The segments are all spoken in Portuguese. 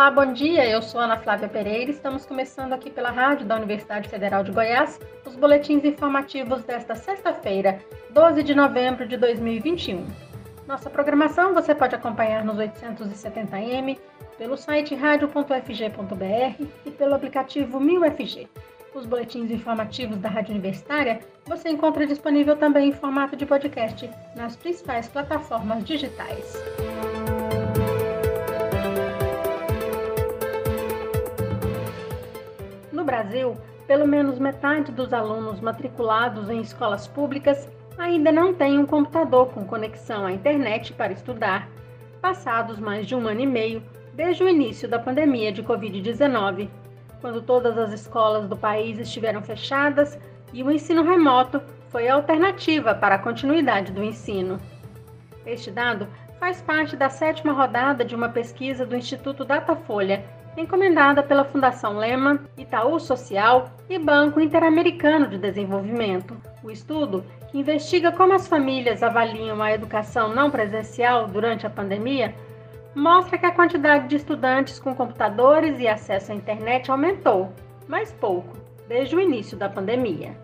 Olá, bom dia. Eu sou Ana Flávia Pereira. Estamos começando aqui pela rádio da Universidade Federal de Goiás os boletins informativos desta sexta-feira, 12 de novembro de 2021. Nossa programação você pode acompanhar nos 870m, pelo site radio.fg.br e pelo aplicativo 1000FG. Os boletins informativos da Rádio Universitária você encontra disponível também em formato de podcast nas principais plataformas digitais. No Brasil, pelo menos metade dos alunos matriculados em escolas públicas ainda não tem um computador com conexão à internet para estudar, passados mais de um ano e meio desde o início da pandemia de Covid-19, quando todas as escolas do país estiveram fechadas e o ensino remoto foi a alternativa para a continuidade do ensino. Este dado faz parte da sétima rodada de uma pesquisa do Instituto Datafolha encomendada pela Fundação Lehman, Itaú Social e Banco Interamericano de Desenvolvimento. O estudo, que investiga como as famílias avaliam a educação não presencial durante a pandemia, mostra que a quantidade de estudantes com computadores e acesso à internet aumentou, mas pouco, desde o início da pandemia.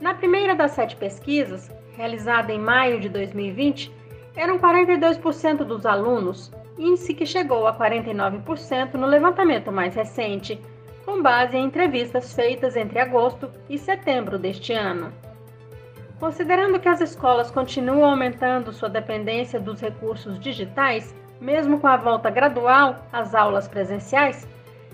Na primeira das sete pesquisas, realizada em maio de 2020, eram 42% dos alunos índice que chegou a 49% no levantamento mais recente, com base em entrevistas feitas entre agosto e setembro deste ano. Considerando que as escolas continuam aumentando sua dependência dos recursos digitais, mesmo com a volta gradual às aulas presenciais,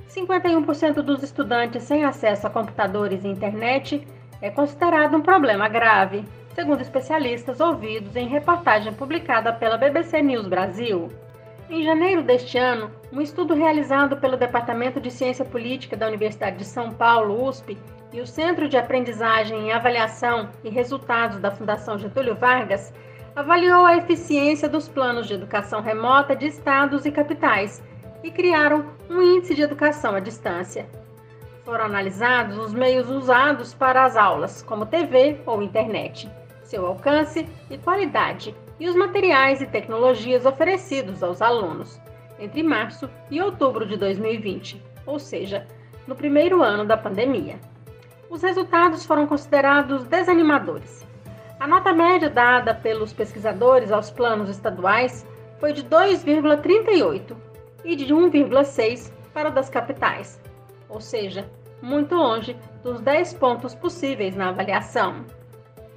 51% dos estudantes sem acesso a computadores e internet é considerado um problema grave, segundo especialistas ouvidos em reportagem publicada pela BBC News Brasil. Em janeiro deste ano, um estudo realizado pelo Departamento de Ciência Política da Universidade de São Paulo, USP, e o Centro de Aprendizagem em Avaliação e Resultados da Fundação Getúlio Vargas avaliou a eficiência dos planos de educação remota de estados e capitais e criaram um índice de educação à distância. Foram analisados os meios usados para as aulas, como TV ou internet, seu alcance e qualidade, e os materiais e tecnologias oferecidos aos alunos entre março e outubro de 2020, ou seja, no primeiro ano da pandemia. Os resultados foram considerados desanimadores. A nota média dada pelos pesquisadores aos planos estaduais foi de 2,38 e de 1,6 para o das capitais, ou seja, muito longe dos 10 pontos possíveis na avaliação.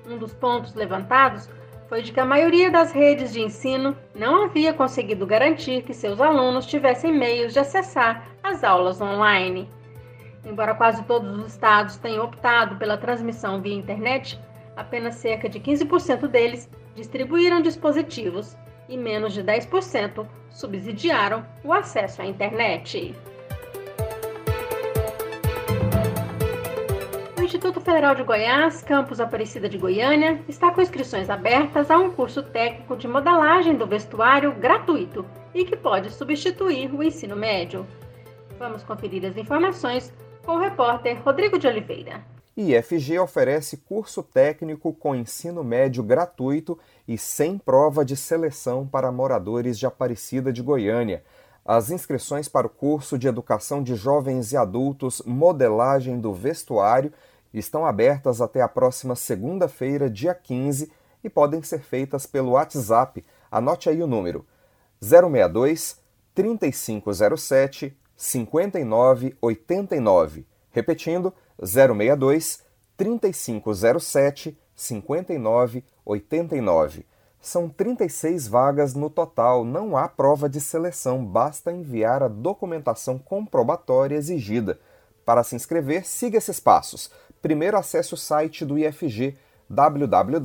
Um dos pontos levantados foi de que a maioria das redes de ensino não havia conseguido garantir que seus alunos tivessem meios de acessar as aulas online. Embora quase todos os estados tenham optado pela transmissão via internet, apenas cerca de 15% deles distribuíram dispositivos e menos de 10% subsidiaram o acesso à internet. Instituto Federal de Goiás, campus Aparecida de Goiânia, está com inscrições abertas a um curso técnico de modelagem do vestuário gratuito e que pode substituir o ensino médio. Vamos conferir as informações com o repórter Rodrigo de Oliveira. IFG oferece curso técnico com ensino médio gratuito e sem prova de seleção para moradores de Aparecida de Goiânia. As inscrições para o curso de Educação de Jovens e Adultos Modelagem do Vestuário estão abertas até a próxima segunda-feira, dia 15, e podem ser feitas pelo WhatsApp. Anote aí o número: 062 3507 5989. Repetindo, 062 3507 5989. São 36 vagas no total, não há prova de seleção, basta enviar a documentação comprobatória exigida. Para se inscrever, siga esses passos. Primeiro acesse o site do IFG www.ifg.edu.br.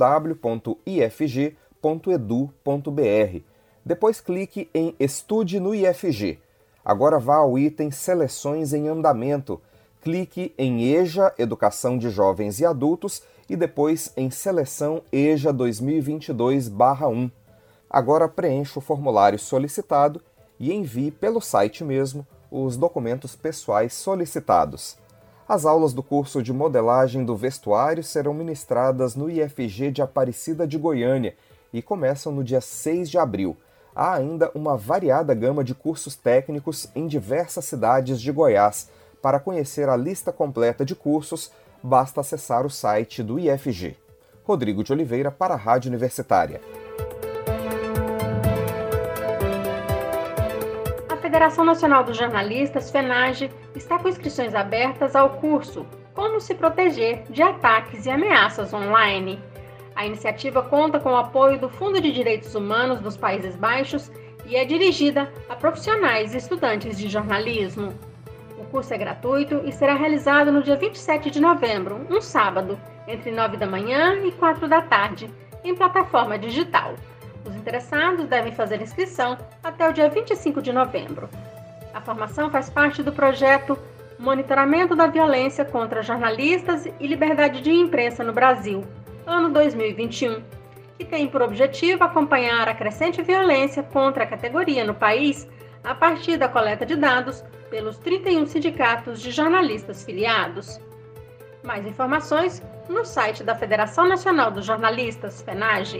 Depois clique em Estude no IFG. Agora vá ao item Seleções em Andamento. Clique em EJA Educação de Jovens e Adultos e depois em Seleção EJA 2022-1. Agora preencha o formulário solicitado e envie pelo site mesmo os documentos pessoais solicitados. As aulas do curso de modelagem do vestuário serão ministradas no IFG de Aparecida de Goiânia e começam no dia 6 de abril. há ainda uma variada gama de cursos técnicos em diversas cidades de Goiás. Para conhecer a lista completa de cursos, basta acessar o site do IFG. Rodrigo de Oliveira para a Rádio Universitária. Federação Nacional dos Jornalistas, FENAGE, está com inscrições abertas ao curso Como se proteger de ataques e ameaças online. A iniciativa conta com o apoio do Fundo de Direitos Humanos dos Países Baixos e é dirigida a profissionais e estudantes de jornalismo. O curso é gratuito e será realizado no dia 27 de novembro, um sábado, entre 9 da manhã e 4 da tarde, em plataforma digital. Os interessados devem fazer inscrição até o dia 25 de novembro. A formação faz parte do projeto Monitoramento da Violência contra Jornalistas e Liberdade de Imprensa no Brasil, ano 2021, que tem por objetivo acompanhar a crescente violência contra a categoria no país a partir da coleta de dados pelos 31 sindicatos de jornalistas filiados. Mais informações no site da Federação Nacional dos Jornalistas, FENAGE.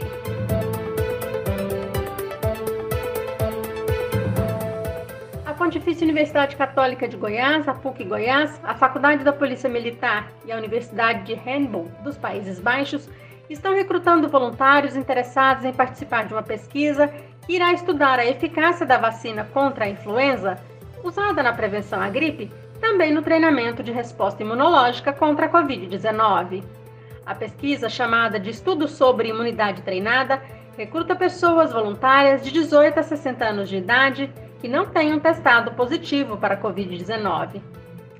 Pontifícia Universidade Católica de Goiás, a PUC Goiás, a Faculdade da Polícia Militar e a Universidade de Handball dos Países Baixos estão recrutando voluntários interessados em participar de uma pesquisa que irá estudar a eficácia da vacina contra a influenza, usada na prevenção à gripe, também no treinamento de resposta imunológica contra a Covid-19. A pesquisa, chamada de Estudo sobre Imunidade Treinada, recruta pessoas voluntárias de 18 a 60 anos de idade que não tenham testado positivo para a Covid-19.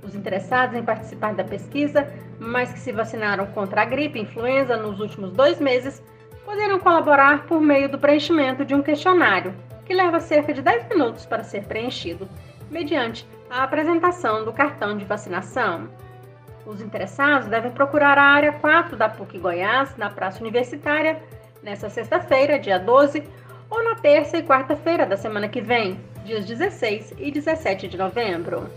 Os interessados em participar da pesquisa, mas que se vacinaram contra a gripe e influenza nos últimos dois meses, poderão colaborar por meio do preenchimento de um questionário, que leva cerca de 10 minutos para ser preenchido, mediante a apresentação do cartão de vacinação. Os interessados devem procurar a área 4 da PUC Goiás, na Praça Universitária, nesta sexta-feira, dia 12, ou na terça e quarta-feira da semana que vem, dias 16 e 17 de novembro.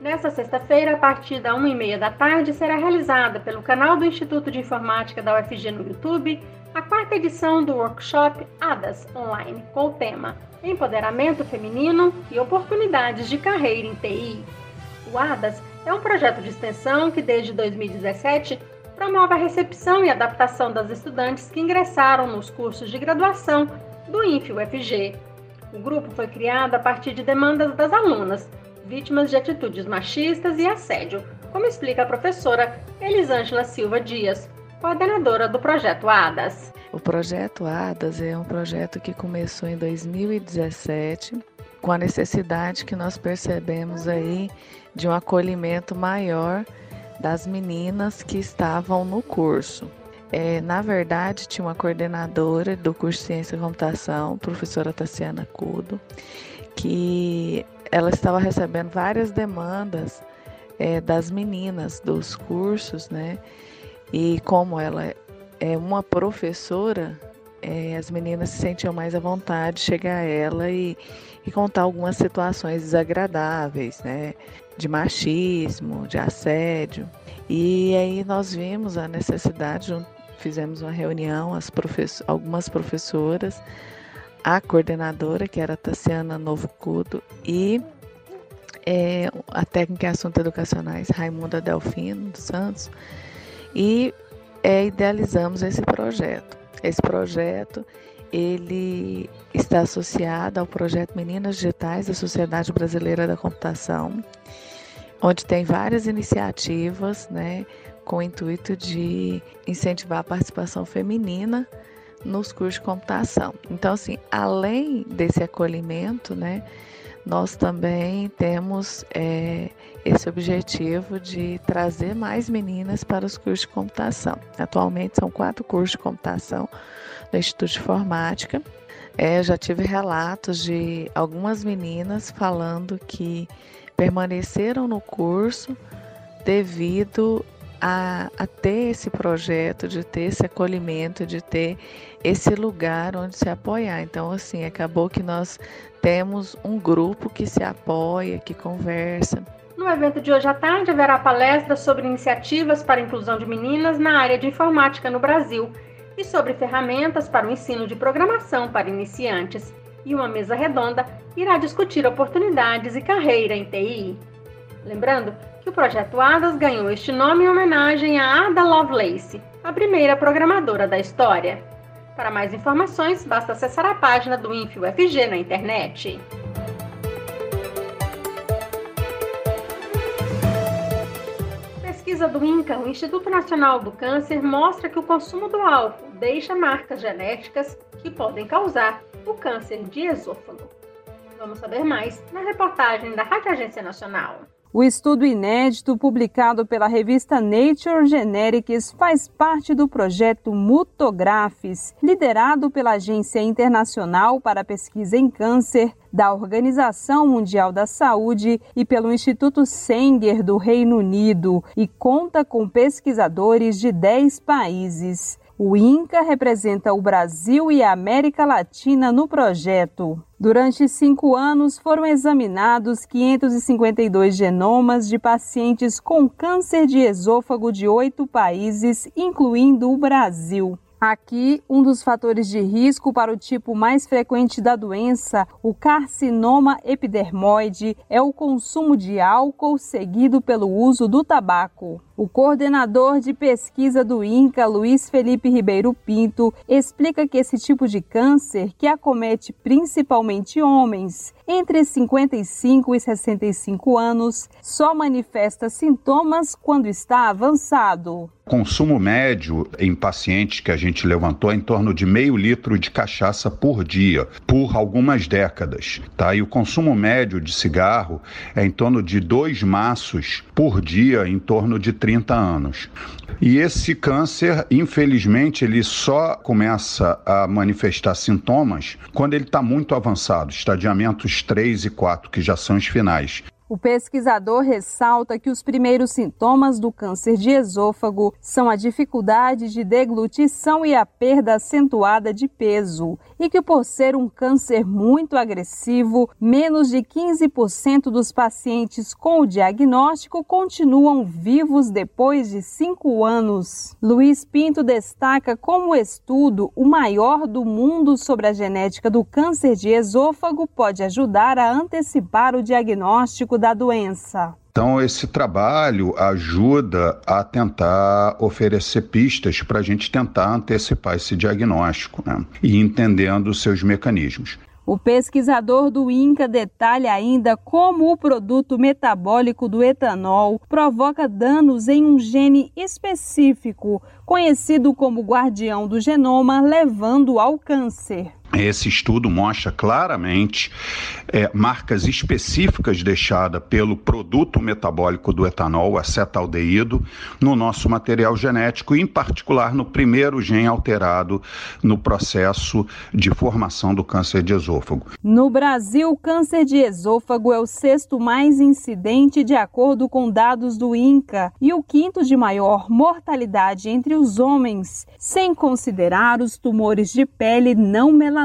Nesta sexta-feira, a partir da 1h30 da tarde, será realizada pelo canal do Instituto de Informática da UFG no YouTube a quarta edição do workshop ADAS Online, com o tema Empoderamento Feminino e Oportunidades de Carreira em TI. O ADAS é um projeto de extensão que, desde 2017, promove a recepção e adaptação das estudantes que ingressaram nos cursos de graduação do INF-UFG. O grupo foi criado a partir de demandas das alunas, vítimas de atitudes machistas e assédio, como explica a professora Elisângela Silva Dias, coordenadora do projeto ADAS. O projeto ADAS é um projeto que começou em 2017, com a necessidade que nós percebemos aí de um acolhimento maior das meninas que estavam no curso. É, na verdade, tinha uma coordenadora do curso de Ciência e Computação, professora Tassiana Cudo, que ela estava recebendo várias demandas é, das meninas dos cursos, né? E como ela é uma professora, é, as meninas se sentiam mais à vontade de chegar a ela e, e contar algumas situações desagradáveis, né? De machismo, de assédio. E aí nós vimos a necessidade, fizemos uma reunião, professor, algumas professoras a coordenadora, que era Tassiana Novo Cudo, e é, a técnica em assuntos educacionais, Raimunda Delfino dos Santos, e é, idealizamos esse projeto. Esse projeto ele está associado ao projeto Meninas Digitais da Sociedade Brasileira da Computação, onde tem várias iniciativas, né, com o intuito de incentivar a participação feminina nos cursos de computação. Então, assim, além desse acolhimento, né, nós também temos é, esse objetivo de trazer mais meninas para os cursos de computação. Atualmente são quatro cursos de computação no Instituto de Informática. É, já tive relatos de algumas meninas falando que permaneceram no curso devido a, a, ter esse projeto, de ter esse acolhimento, de ter esse lugar onde se apoiar. Então, assim, acabou que nós temos um grupo que se apoia, que conversa. No evento de hoje à tarde haverá palestra sobre iniciativas para a inclusão de meninas na área de informática no Brasil, e sobre ferramentas para o ensino de programação para iniciantes. E uma mesa redonda irá discutir oportunidades e carreira em TI. Lembrando que o projeto ADAS ganhou este nome em homenagem a Ada Lovelace, a primeira programadora da história. Para mais informações, basta acessar a página do InfioFG na internet. Pesquisa do INCA, o Instituto Nacional do Câncer, mostra que o consumo do álcool deixa marcas genéticas que podem causar o câncer de esôfago. Vamos saber mais na reportagem da Rádio Agência Nacional. O estudo inédito publicado pela revista Nature Genetics faz parte do projeto Mutographes, liderado pela Agência Internacional para a Pesquisa em Câncer da Organização Mundial da Saúde e pelo Instituto Sanger do Reino Unido e conta com pesquisadores de 10 países. O INCA representa o Brasil e a América Latina no projeto. Durante cinco anos, foram examinados 552 genomas de pacientes com câncer de esôfago de oito países, incluindo o Brasil. Aqui, um dos fatores de risco para o tipo mais frequente da doença, o carcinoma epidermoide, é o consumo de álcool seguido pelo uso do tabaco. O coordenador de pesquisa do INCA, Luiz Felipe Ribeiro Pinto, explica que esse tipo de câncer, que acomete principalmente homens entre 55 e 65 anos, só manifesta sintomas quando está avançado. Consumo médio em pacientes que a gente levantou é em torno de meio litro de cachaça por dia, por algumas décadas. Tá? E o consumo médio de cigarro é em torno de dois maços por dia, em torno de 30 anos. E esse câncer, infelizmente, ele só começa a manifestar sintomas quando ele está muito avançado, estadiamentos 3 e 4, que já são os finais. O pesquisador ressalta que os primeiros sintomas do câncer de esôfago são a dificuldade de deglutição e a perda acentuada de peso, e que, por ser um câncer muito agressivo, menos de 15% dos pacientes com o diagnóstico continuam vivos depois de cinco anos. Luiz Pinto destaca como estudo, o maior do mundo sobre a genética do câncer de esôfago, pode ajudar a antecipar o diagnóstico da doença. Então, esse trabalho ajuda a tentar oferecer pistas para a gente tentar antecipar esse diagnóstico né? e entendendo os seus mecanismos. O pesquisador do INCA detalha ainda como o produto metabólico do etanol provoca danos em um gene específico, conhecido como guardião do genoma, levando ao câncer. Esse estudo mostra claramente é, marcas específicas deixadas pelo produto metabólico do etanol, acetaldeído, no nosso material genético, em particular no primeiro gene alterado no processo de formação do câncer de esôfago. No Brasil, o câncer de esôfago é o sexto mais incidente de acordo com dados do INCA e o quinto de maior mortalidade entre os homens, sem considerar os tumores de pele não melanómicos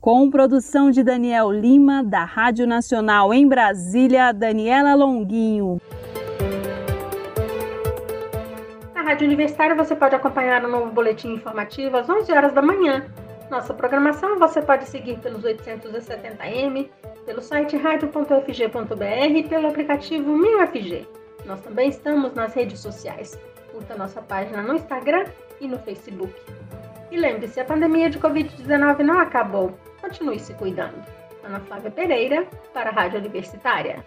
Com produção de Daniel Lima, da Rádio Nacional em Brasília, Daniela Longuinho. Na Rádio Universitária você pode acompanhar o novo boletim informativo às 11 horas da manhã. Nossa programação você pode seguir pelos 870m, pelo site radio.fg.br e pelo aplicativo MinUFG. Nós também estamos nas redes sociais. Curta nossa página no Instagram e no Facebook. E lembre-se, a pandemia de Covid-19 não acabou. Continue se cuidando. Ana Flávia Pereira, para a Rádio Universitária.